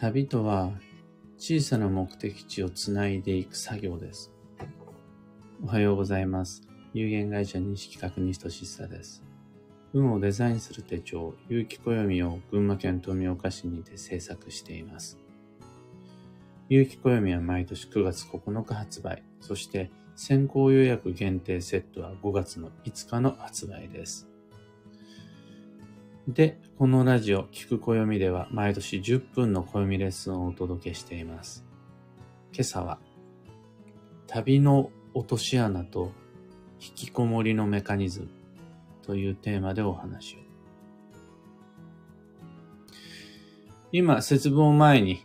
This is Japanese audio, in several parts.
旅とは小さな目的地をつないでいく作業です。おはようございます。有限会社西企画西俊久です。運をデザインする手帳、有機暦を群馬県富岡市にて制作しています。有機暦は毎年9月9日発売、そして先行予約限定セットは5月の5日の発売です。で、このラジオ、聞く暦では毎年10分の暦レッスンをお届けしています。今朝は、旅の落とし穴と引きこもりのメカニズムというテーマでお話を。今、節分を前に、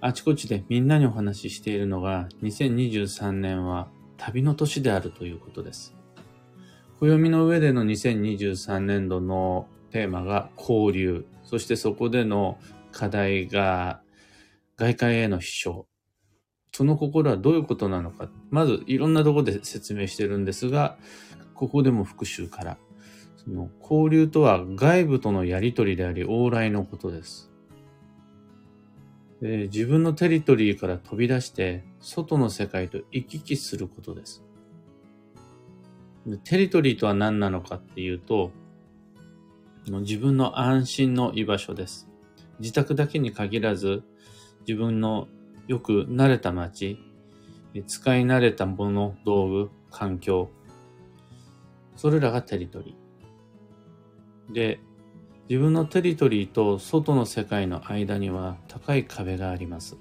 あちこちでみんなにお話ししているのが、2023年は旅の年であるということです。暦の上での2023年度のテーマが交流。そしてそこでの課題が外界への飛翔。その心はどういうことなのか。まずいろんなところで説明してるんですが、ここでも復習から。その交流とは外部とのやりとりであり往来のことです。で自分のテリトリーから飛び出して外の世界と行き来することです。テリトリーとは何なのかっていうと、自分の安心の居場所です。自宅だけに限らず、自分のよく慣れた街、使い慣れたもの、道具、環境、それらがテリトリー。で、自分のテリトリーと外の世界の間には高い壁があります。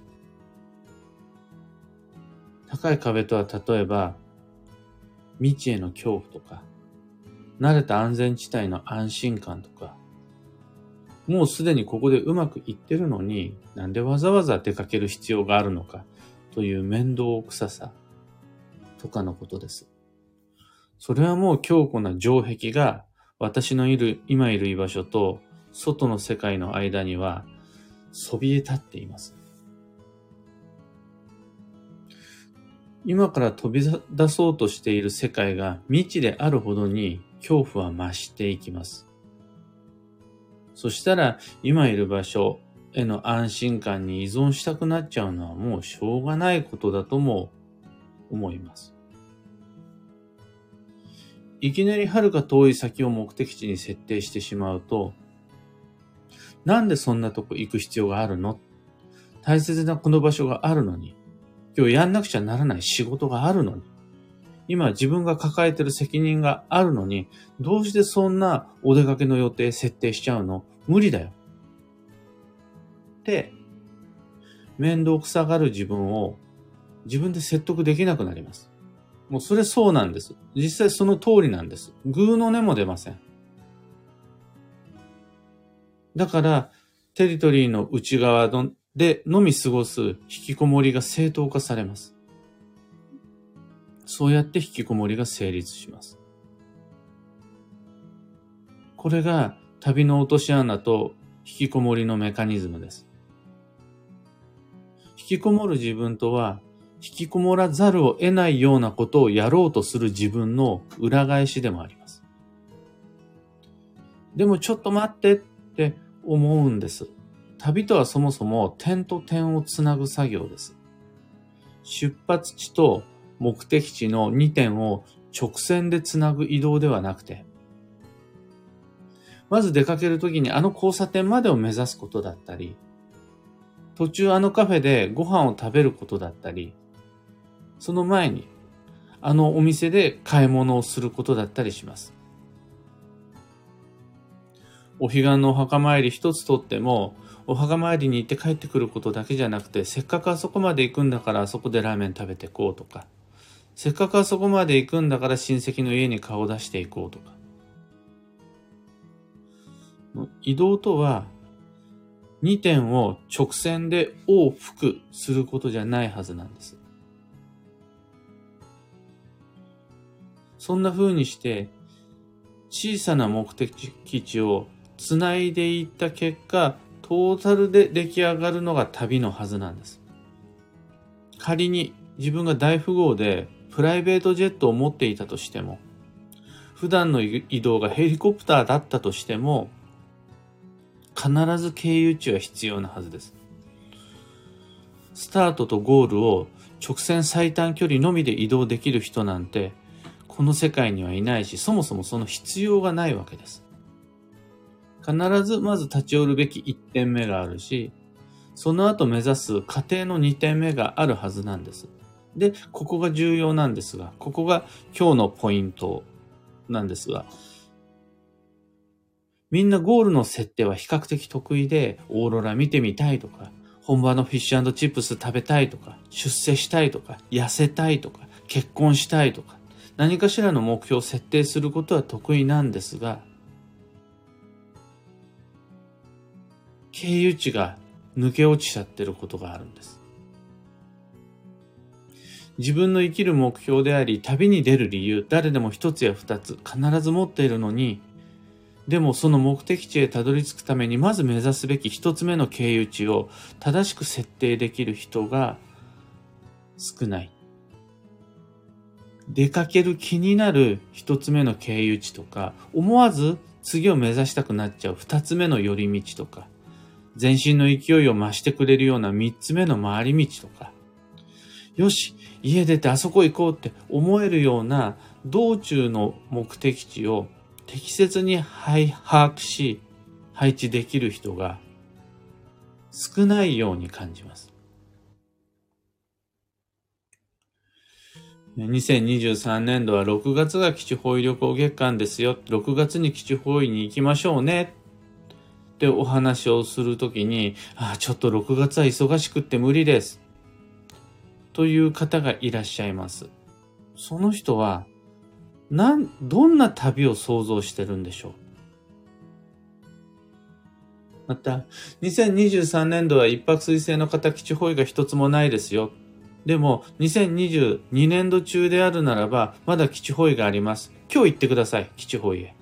高い壁とは例えば、未知への恐怖とか、慣れた安全地帯の安心感とか、もうすでにここでうまくいってるのに、なんでわざわざ出かける必要があるのかという面倒くささとかのことです。それはもう強固な城壁が私のいる、今いる居場所と外の世界の間にはそびえ立っています。今から飛び出そうとしている世界が未知であるほどに恐怖は増していきます。そしたら今いる場所への安心感に依存したくなっちゃうのはもうしょうがないことだとも思います。いきなり遥か遠い先を目的地に設定してしまうと、なんでそんなとこ行く必要があるの？大切なこの場所があるのに、今日やんなくちゃならない仕事があるのに、今自分が抱えてる責任があるのに、どうしてそんなお出かけの予定設定しちゃうの？無理だよ。って、面倒くさがる自分を自分で説得できなくなります。もうそれそうなんです。実際その通りなんです。偶の根も出ません。だから、テリトリーの内側でのみ過ごす引きこもりが正当化されます。そうやって引きこもりが成立します。これが旅の落とし穴と引きこもりのメカニズムです。引きこもる自分とは、引きこもらざるを得ないようなことをやろうとする自分の裏返しでもあります。でもちょっと待ってって思うんです。旅とはそもそも点と点をつなぐ作業です。出発地と目的地の2点を直線でつなぐ移動ではなくて、まず出かけるときにあの交差点までを目指すことだったり、途中あのカフェでご飯を食べることだったり、その前にあのお店で買い物をすることだったりします。お彼岸のお墓参り一つとっても、お墓参りに行って帰ってくることだけじゃなくて、せっかくあそこまで行くんだからあそこでラーメン食べてこうとか、せっかくあそこまで行くんだから親戚の家に顔を出していこうとか。移動とは、2点を直線で往復することじゃないはずなんです。そんな風にして、小さな目的地をつないでいった結果、トータルで出来上がるのが旅のはずなんです。仮に自分が大富豪でプライベートジェットを持っていたとしても、普段の移動がヘリコプターだったとしても、必ず経由地は必要なはずです。スタートとゴールを直線最短距離のみで移動できる人なんて、この世界にはいないし、そもそもその必要がないわけです。必ずまず立ち寄るべき1点目があるし、その後目指す過程の2点目があるはずなんです。で、ここが重要なんですが、ここが今日のポイントなんですが、みんなゴールの設定は比較的得意で、オーロラ見てみたいとか、本場のフィッシュチップス食べたいとか、出世したいとか、痩せたいとか、結婚したいとか、何かしらの目標を設定することは得意なんですが、経由値が抜け落ちちゃってることがあるんです。自分の生きる目標であり、旅に出る理由、誰でも一つや二つ必ず持っているのに、でもその目的地へたどり着くためにまず目指すべき一つ目の経由地を正しく設定できる人が少ない。出かける気になる一つ目の経由地とか、思わず次を目指したくなっちゃう二つ目の寄り道とか、全身の勢いを増してくれるような三つ目の回り道とか、よし、家出てあそこ行こうって思えるような道中の目的地を適切に把握し、配置できる人が少ないように感じます。2023年度は6月が基地方位旅行月間ですよ。6月に基地方位に行きましょうね。ってお話をするときに、ああ、ちょっと6月は忙しくって無理です。という方がいらっしゃいます。その人はなん、どんな旅を想像してるんでしょう？また、2023年度は一泊水星の方基地方位が一つもないですよ。でも、2022年度中であるならば、まだ基地方位があります。今日行ってください、基地方位へ。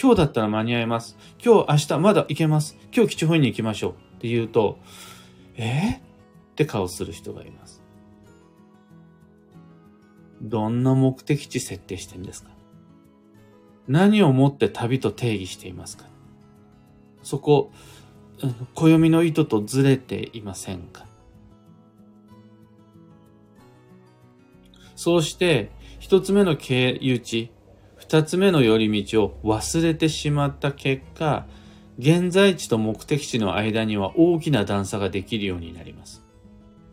今日だったら間に合います。今日、明日、まだ行けます。今日基地方位に行きましょう。って言うと、え、って顔する人がいます。どんな目的地設定してんですか？何をもって旅と定義していますか？そこ、暦の意図とずれていませんか？そうして、一つ目の経由地、二つ目の寄り道を忘れてしまった結果、現在地と目的地の間には大きな段差ができるようになります。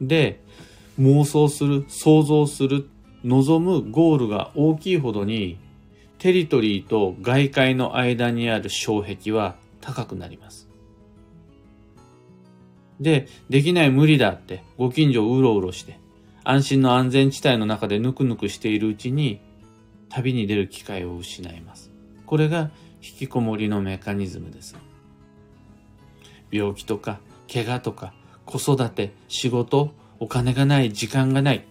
で、妄想する、想像する望むゴールが大きいほどに、テリトリーと外界の間にある障壁は高くなります。で、できない無理だってご近所をうろうろして、安心の安全地帯の中でぬくぬくしているうちに、旅に出る機会を失います。これが引きこもりのメカニズムです。病気とか、怪我とか、子育て、仕事、お金がない、時間がない、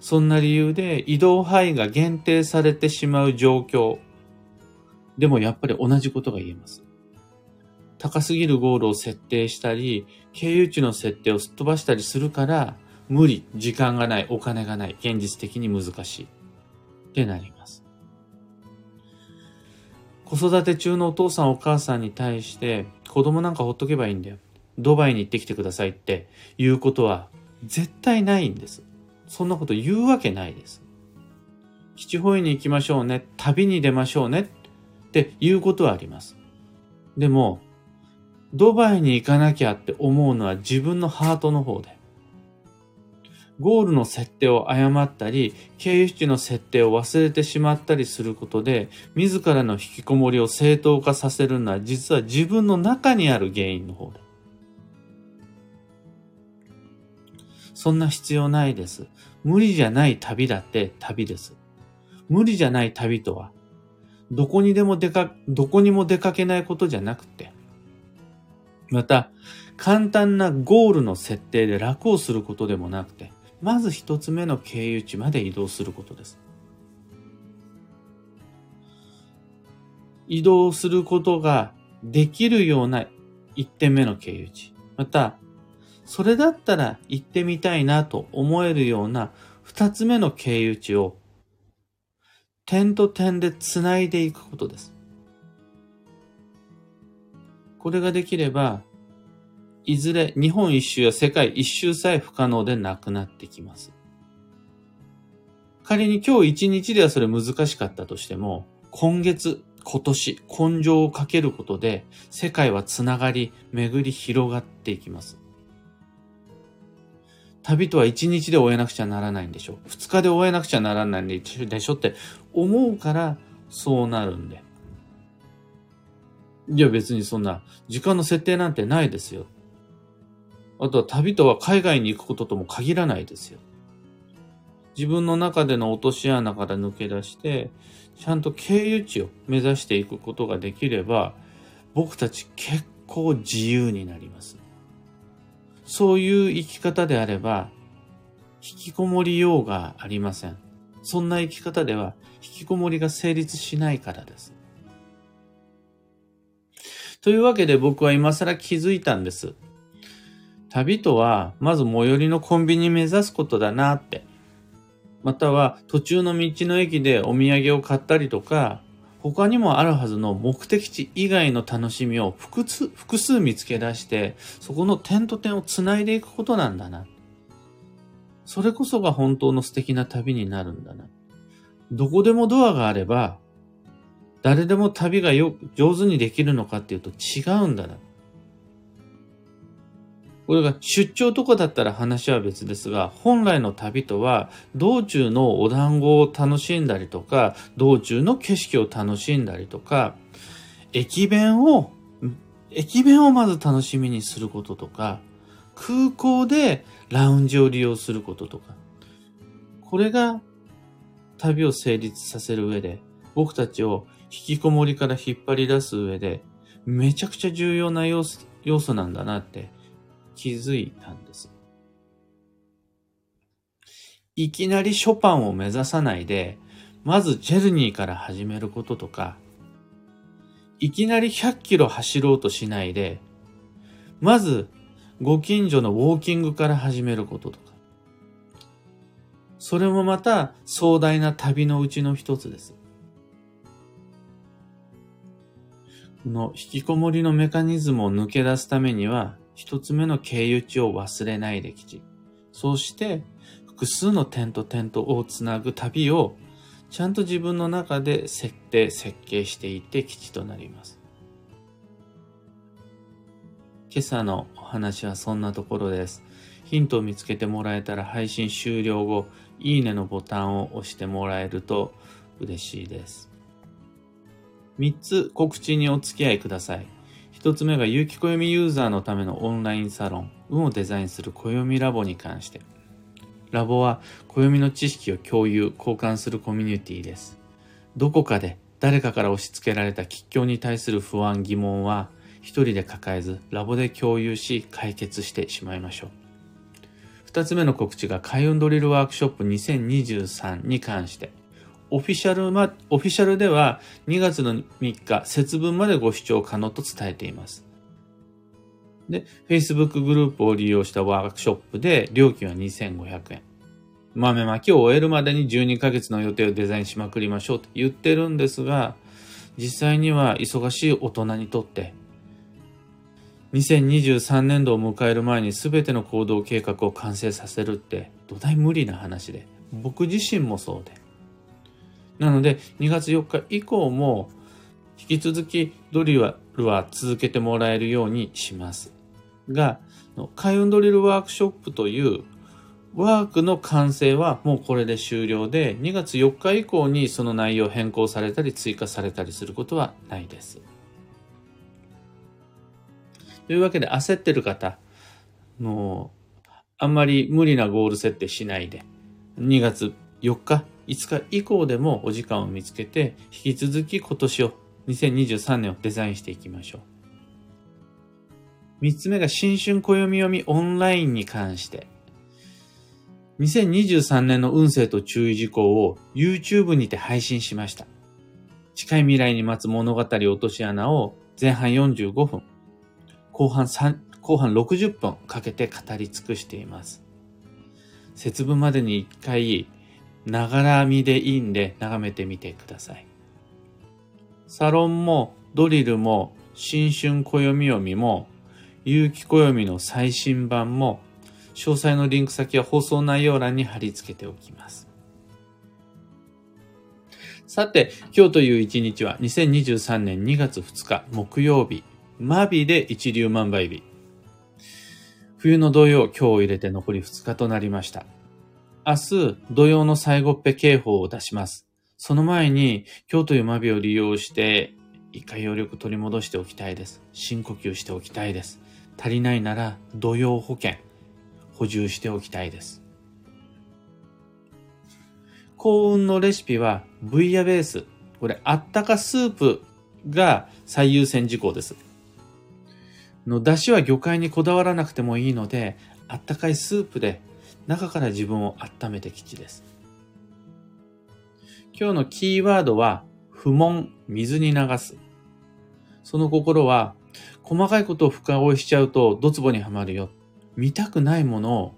そんな理由で移動範囲が限定されてしまう状況。でもやっぱり同じことが言えます。高すぎるゴールを設定したり、経由地の設定をすっ飛ばしたりするから、無理、時間がない、お金がない、現実的に難しい。ってなります。子育て中のお父さんお母さんに対して、子供なんかほっとけばいいんだよ。ドバイに行ってきてくださいっていうことは絶対ないんです。そんなこと言うわけないです。基地保育に行きましょうね、旅に出ましょうねっていうことはあります。でも、ドバイに行かなきゃって思うのは自分のハートの方で。ゴールの設定を誤ったり、経由地の設定を忘れてしまったりすることで、自らの引きこもりを正当化させるのは実は自分の中にある原因の方で。そんな必要ないです。無理じゃない旅だって旅です。無理じゃない旅とは、どこにでも出か、どこにも出かけないことじゃなくて、また、簡単なゴールの設定で楽をすることでもなくて、まず一つ目の経由地まで移動することです。移動することができるような一点目の経由地。また、それだったら行ってみたいなと思えるような二つ目の経由地を点と点で繋いでいくことです。これができれば、いずれ日本一周や世界一周さえ不可能でなくなってきます。仮に今日一日ではそれ難しかったとしても、今月、今年、根性をかけることで、世界はつながり、巡り広がっていきます。旅とは一日で終えなくちゃならないんでしょ。二日で終えなくちゃならないんでしょって思うからそうなるんで。いや別にそんな時間の設定なんてないですよ。あとは旅とは海外に行くこととも限らないですよ。自分の中での落とし穴から抜け出して、ちゃんと経由地を目指していくことができれば、僕たち結構自由になります。そういう生き方であれば、引きこもりようがありません。そんな生き方では、引きこもりが成立しないからです。というわけで僕は今更気づいたんです。旅とは、まず最寄りのコンビニ目指すことだなって。または途中の道の駅でお土産を買ったりとか、他にもあるはずの目的地以外の楽しみを複数複数見つけ出して、そこの点と点を繋いでいくことなんだな。それこそが本当の素敵な旅になるんだな。どこでもドアがあれば、誰でも旅がよ上手にできるのかっていうと違うんだな。これが出張とかだったら話は別ですが、本来の旅とは、道中のお団子を楽しんだりとか、道中の景色を楽しんだりとか、駅弁を、駅弁をまず楽しみにすることとか、空港でラウンジを利用することとか、これが旅を成立させる上で、僕たちを引きこもりから引っ張り出す上で、めちゃくちゃ重要な要素要素なんだなって気づいたんです。いきなりショパンを目指さないで、まずジェルニーから始めることとか、いきなり100キロ走ろうとしないで、まずご近所のウォーキングから始めることとか。それもまた壮大な旅のうちの一つです。この引きこもりのメカニズムを抜け出すためには、一つ目の経由地を忘れないで吉。そうして、複数の点と点とをつなぐ旅を、ちゃんと自分の中で設定、設計していって基地となります。今朝のお話はそんなところです。ヒントを見つけてもらえたら配信終了後、いいねのボタンを押してもらえると嬉しいです。3つ告知にお付き合いください。一つ目が有機暦ユーザーのためのオンラインサロン、運をデザインする暦ラボに関して。ラボは暦の知識を共有、交換するコミュニティです。どこかで誰かから押し付けられた吉祥に対する不安、疑問は一人で抱えず、ラボで共有し解決してしまいましょう。二つ目の告知が開運ドリルワークショップ2023に関して。オフィシャルま、オフィシャルでは2月の3日、節分までご視聴可能と伝えています。で、Facebook グループを利用したワークショップで料金は2500円。豆まきを終えるまでに12ヶ月の予定をデザインしまくりましょうと言ってるんですが、実際には忙しい大人にとって、2023年度を迎える前に全ての行動計画を完成させるって土台無理な話で、僕自身もそうで。なので、2月4日以降も、引き続きドリルは続けてもらえるようにします。が、開運ドリルワークショップというワークの完成はもうこれで終了で、2月4日以降にその内容変更されたり追加されたりすることはないです。というわけで焦ってる方、のあんまり無理なゴール設定しないで、2月4日5日以降でもお時間を見つけて、引き続き今年を、2023年をデザインしていきましょう。3つ目が新春暦読みオンラインに関して。2023年の運勢と注意事項を YouTube にて配信しました。近い未来に待つ物語落とし穴を前半45分、後半3、後半60分かけて語り尽くしています。節分までに1回ながら見でいいんで眺めてみてください。サロンもドリルも新春暦読みも有機暦の最新版も、詳細のリンク先は放送内容欄に貼り付けておきます。さて、今日という一日は2023年2月2日木曜日、マビで一粒万倍日。冬の土曜、今日を入れて残り2日となりました。明日、土曜の最後っぺ警報を出します。その前に、今日というマビを利用して、一回揚力取り戻しておきたいです。深呼吸しておきたいです。足りないなら、土曜保険、補充しておきたいです。幸運のレシピはブイヤベース。これ、あったかスープが最優先事項です。の、出汁は魚介にこだわらなくてもいいので、あったかいスープで中から自分を温めて吉です。今日のキーワードは、不問、水に流す。その心は、細かいことを深追いしちゃうとドツボにはまるよ。見たくないものを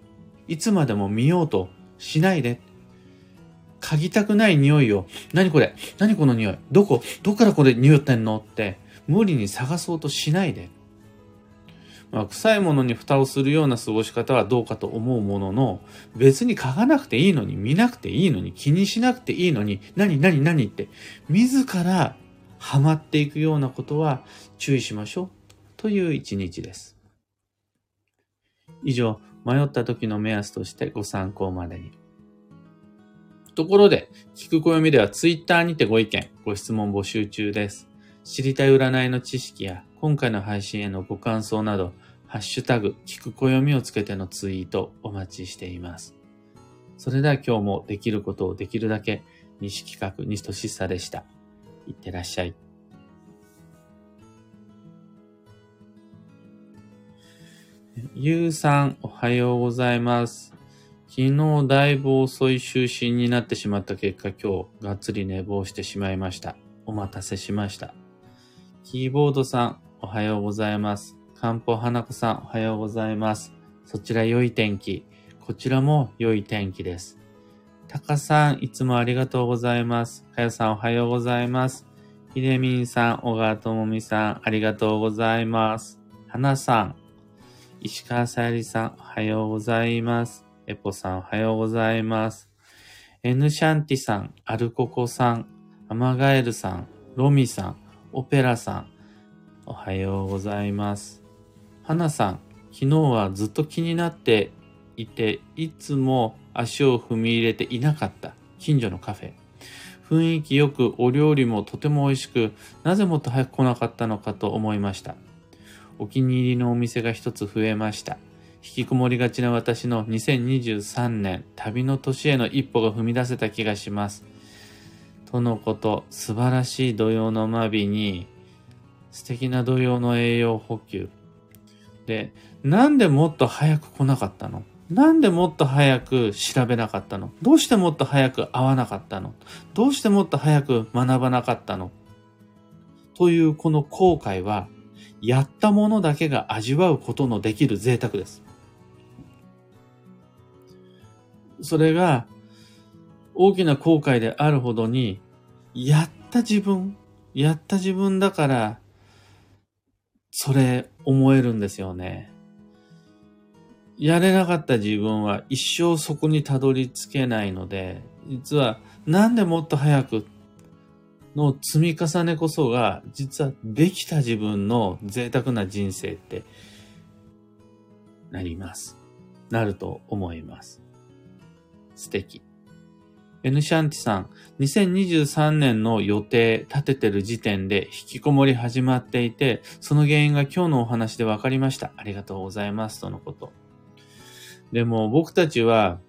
いつまでも見ようとしないで。嗅ぎたくない匂いを、何これ何この匂いどこどっからこれ匂ってんのって無理に探そうとしないで。まあ、臭いものに蓋をするような過ごし方はどうかと思うものの、別に嗅がなくていいのに、見なくていいのに、気にしなくていいのに、何何何って、自らハマっていくようなことは注意しましょう。という一日です。以上、迷った時の目安としてご参考までに。ところで、聞く暦ではツイッターにてご意見、ご質問募集中です。知りたい占いの知識や今回の配信へのご感想など、ハッシュタグ、聞く暦をつけてのツイートお待ちしています。それでは今日もできることをできるだけ、西企画、西俊久でした。いってらっしゃい。ゆうさん、おはようございます。昨日だいぶ遅い就寝になってしまった結果、今日がっつり寝坊してしまいました。お待たせしました。キーボードさん、おはようございます。漢方花子さん、おはようございます。そちら良い天気。こちらも良い天気です。タカさん、いつもありがとうございます。かよさん、おはようございます。ひでみんさん、小川ともみさん、ありがとうございます。花さん、石川さゆりさん、おはようございます。エポさんおはようございます。エヌシャンティさん、アルココさん、アマガエルさん、ロミさん、オペラさん、おはようございます。ハナさん、昨日はずっと気になっていて、いつも足を踏み入れていなかった近所のカフェ。雰囲気よくお料理もとても美味しく、なぜもっと早く来なかったのかと思いました。お気に入りのお店が一つ増えました。引きこもりがちな私の2023年旅の年への一歩が踏み出せた気がします。とのこと、素晴らしい土曜の間日に素敵な土曜の栄養補給。で、なんでもっと早く来なかったの？なんでもっと早く調べなかったの？どうしてもっと早く会わなかったの？どうしてもっと早く学ばなかったの？というこの後悔は、やったものだけが味わうことのできる贅沢です。それが大きな後悔であるほどに、やった自分、やった自分だから、それ思えるんですよね。やれなかった自分は一生そこにたどり着けないので、実はなんでもっと早くの積み重ねこそが、実はできた自分の贅沢な人生ってなります。なると思います。素敵。N シャンティさん、2023年の予定立ててる時点で引きこもり始まっていて、その原因が今日のお話で分かりました。ありがとうございます。とのこと。でも僕たちは、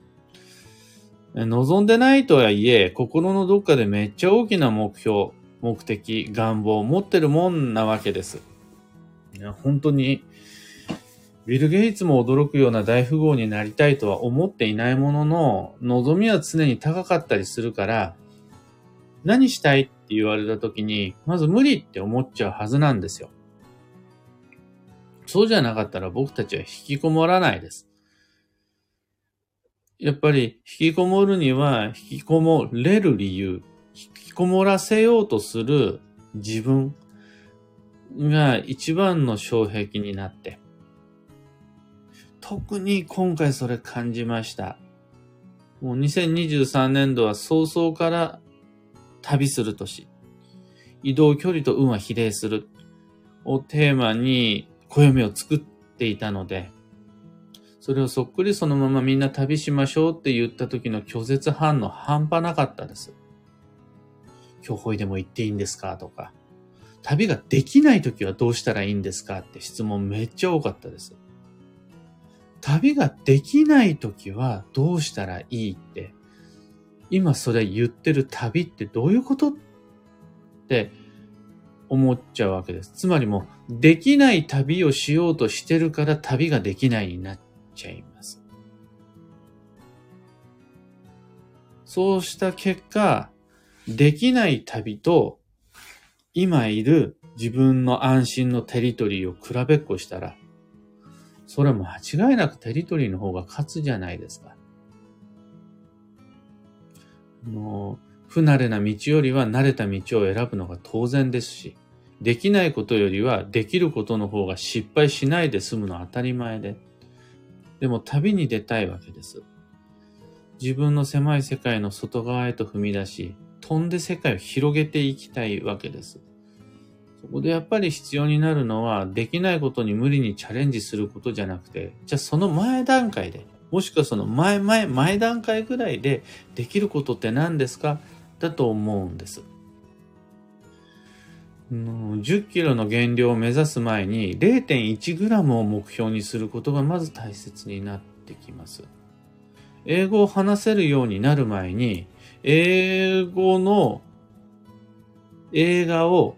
望んでないとはいえ、心のどっかでめっちゃ大きな目標、目的、願望を持ってるもんなわけです。いや本当にビル・ゲイツも驚くような大富豪になりたいとは思っていないものの、望みは常に高かったりするから、何したいって言われた時に、まず無理って思っちゃうはずなんですよ。そうじゃなかったら僕たちは引きこもらないです。やっぱり引きこもるには引きこもれる理由、引きこもらせようとする自分が一番の障壁になって、特に今回それ感じました。もう2023年度は早々から旅する年。移動距離と運は比例する。をテーマに暦を作っていたので、それをそっくりそのままみんな旅しましょうって言った時の拒絶反応半端なかったです。今日ほいでも行っていいんですかとか、旅ができない時はどうしたらいいんですかって質問めっちゃ多かったです。旅ができない時はどうしたらいいって、今それ言ってる旅ってどういうことって思っちゃうわけです。つまりもう、できない旅をしようとしてるから旅ができないになっちゃいます。そうした結果、できない旅と今いる自分の安心のテリトリーを比べっこしたら、それも間違いなくテリトリーの方が勝つじゃないですか。もう、不慣れな道よりは慣れた道を選ぶのが当然ですし、できないことよりはできることの方が失敗しないで済むのは当たり前で。でも旅に出たいわけです。自分の狭い世界の外側へと踏み出し、飛んで世界を広げていきたいわけです。そこでやっぱり必要になるのは、できないことに無理にチャレンジすることじゃなくて、じゃあその前段階で、もしくはその前前、前段階ぐらいでできることって何ですか？だと思うんです。10キロの減量を目指す前に 0.1g を目標にすることがまず大切になってきます。英語を話せるようになる前に、英語の映画を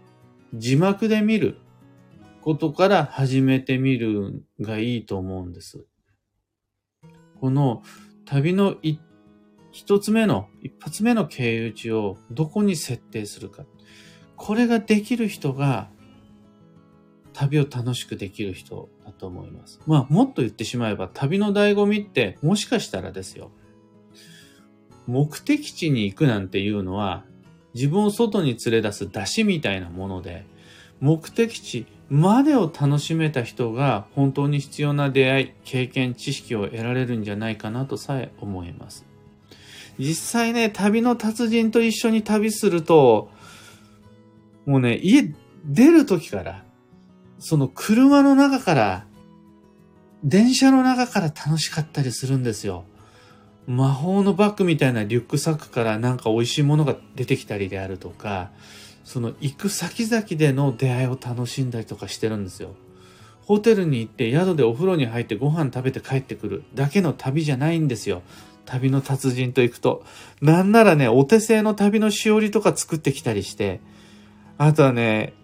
字幕で見ることから始めてみるがいいと思うんです。この旅の一つ目の、一発目の経由地をどこに設定するか。これができる人が旅を楽しくできる人だと思います。まあ、もっと言ってしまえば旅の醍醐味ってもしかしたらですよ。目的地に行くなんていうのは自分を外に連れ出す出しみたいなもので、目的地までを楽しめた人が本当に必要な出会い、経験、知識を得られるんじゃないかなとさえ思います。実際ね、旅の達人と一緒に旅すると、もうね、家出る時から、その車の中から、電車の中から楽しかったりするんですよ。魔法のバッグみたいなリュックサックからなんか美味しいものが出てきたりであるとか、その行く先々での出会いを楽しんだりとかしてるんですよ。ホテルに行って宿でお風呂に入ってご飯食べて帰ってくるだけの旅じゃないんですよ。旅の達人と行くと。なんならね、お手製の旅のしおりとか作ってきたりして、あとはね、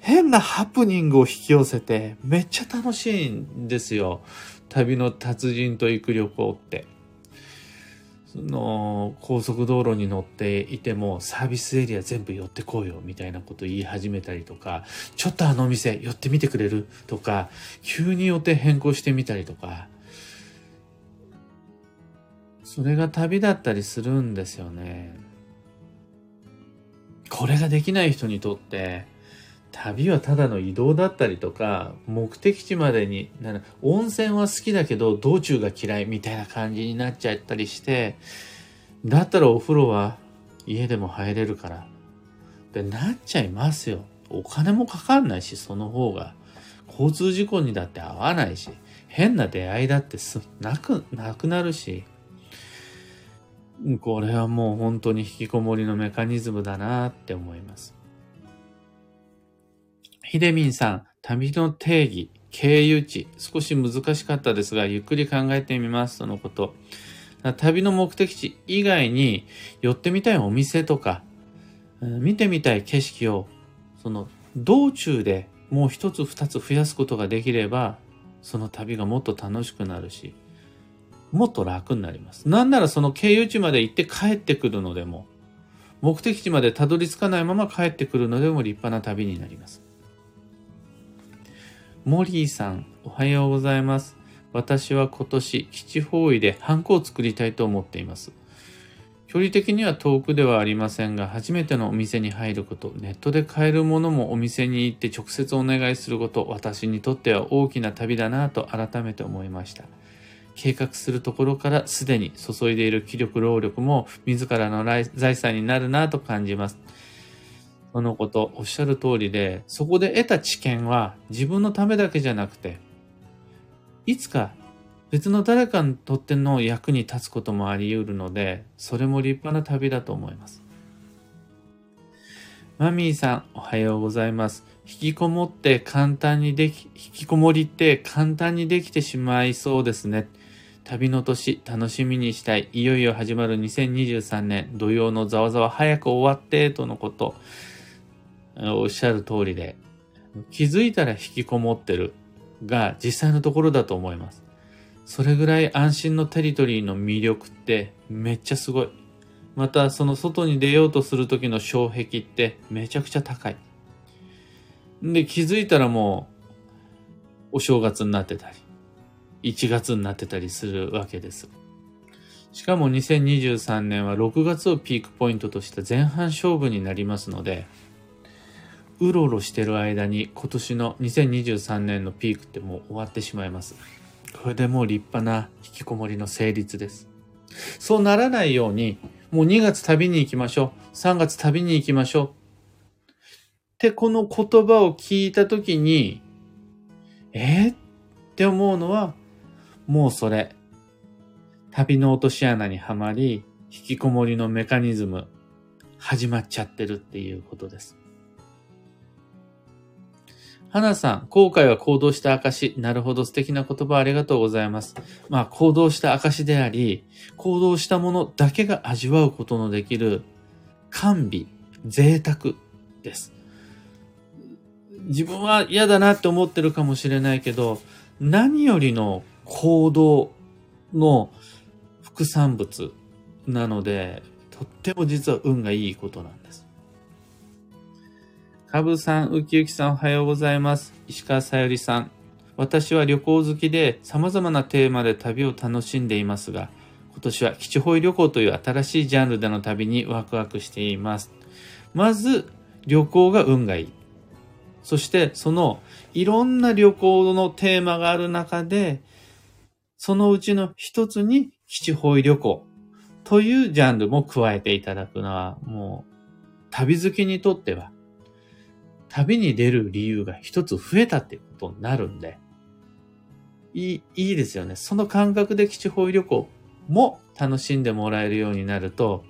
変なハプニングを引き寄せて、めっちゃ楽しいんですよ。旅の達人と行く旅行って。その、高速道路に乗っていても、サービスエリア全部寄ってこうよ、みたいなこと言い始めたりとか、ちょっとあのお店寄ってみてくれるとか、急に予定変更してみたりとか、それが旅だったりするんですよね。これができない人にとって、旅はただの移動だったりとか、目的地までに、温泉は好きだけど道中が嫌いみたいな感じになっちゃったりして、だったらお風呂は家でも入れるから。ってなっちゃいますよ。お金もかかんないし、その方が。交通事故にだって合わないし、変な出会いだってすなく、なくなるし。これはもう本当に引きこもりのメカニズムだなって思います。ひでみんさん、旅の定義、経由地、少し難しかったですが、ゆっくり考えてみます、そのこと。旅の目的地以外に寄ってみたいお店とか、見てみたい景色を、その道中でもう一つ二つ増やすことができれば、その旅がもっと楽しくなるし、もっと楽になります。なんならその経由地まで行って帰ってくるのでも、目的地までたどり着かないまま帰ってくるのでも立派な旅になります。モリーさん、おはようございます。私は今年基地方位でハンコを作りたいと思っています。距離的には遠くではありませんが、初めてのお店に入ること、ネットで買えるものもお店に行って直接お願いすること、私にとっては大きな旅だなと改めて思いました。計画するところからすでに注いでいる気力、労力も自らの財産になるなと感じます。そのこと、おっしゃる通りで、そこで得た知見は自分のためだけじゃなくて、いつか別の誰かにとっての役に立つこともあり得るので、それも立派な旅だと思います。マミーさん、おはようございます。引きこもって簡単にでき、引きこもりって簡単にできてしまいそうですね。旅の年、楽しみにしたい。いよいよ始まる2023年、土曜のざわざわ早く終わって、とのこと。おっしゃる通りで、気づいたら引きこもってるが実際のところだと思います。それぐらい安心のテリトリーの魅力ってめっちゃすごい。またその外に出ようとする時の障壁ってめちゃくちゃ高い。で、気づいたらもうお正月になってたり、1月になってたりするわけです。しかも2023年は6月をピークポイントとした前半勝負になりますので、うろうろしてる間に今年の2023年のピークってもう終わってしまいます。これでもう立派な引きこもりの成立です。そうならないように、もう2月旅に行きましょう。3月旅に行きましょう。ってこの言葉を聞いたときに、えー、って思うのは、もうそれ、旅の落とし穴にはまり、引きこもりのメカニズム、始まっちゃってるっていうことです。花さん、後悔は行動した証。なるほど、素敵な言葉ありがとうございます。まあ、行動した証であり、行動したものだけが味わうことのできる、甘美、贅沢です。自分は嫌だなって思ってるかもしれないけど、何よりの行動の副産物なので、とっても実は運がいいことなんです。かぶさん、うきゆきさんおはようございます。石川さゆりさん。私は旅行好きで様々なテーマで旅を楽しんでいますが、今年は基地方位旅行という新しいジャンルでの旅にワクワクしています。まず、旅行が運がいい。そして、そのいろんな旅行のテーマがある中で、そのうちの一つに基地方位旅行というジャンルも加えていただくのは、もう、旅好きにとっては旅に出る理由が一つ増えたっていうことになるんで、いい、いいですよね。その感覚で基地方位旅行も楽しんでもらえるようになると、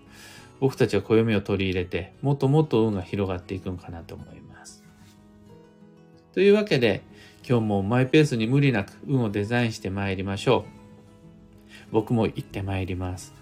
僕たちは暦を取り入れて、もっともっと運が広がっていくんかなと思います。というわけで、今日もマイペースに無理なく運をデザインして参りましょう。僕も行って参ります。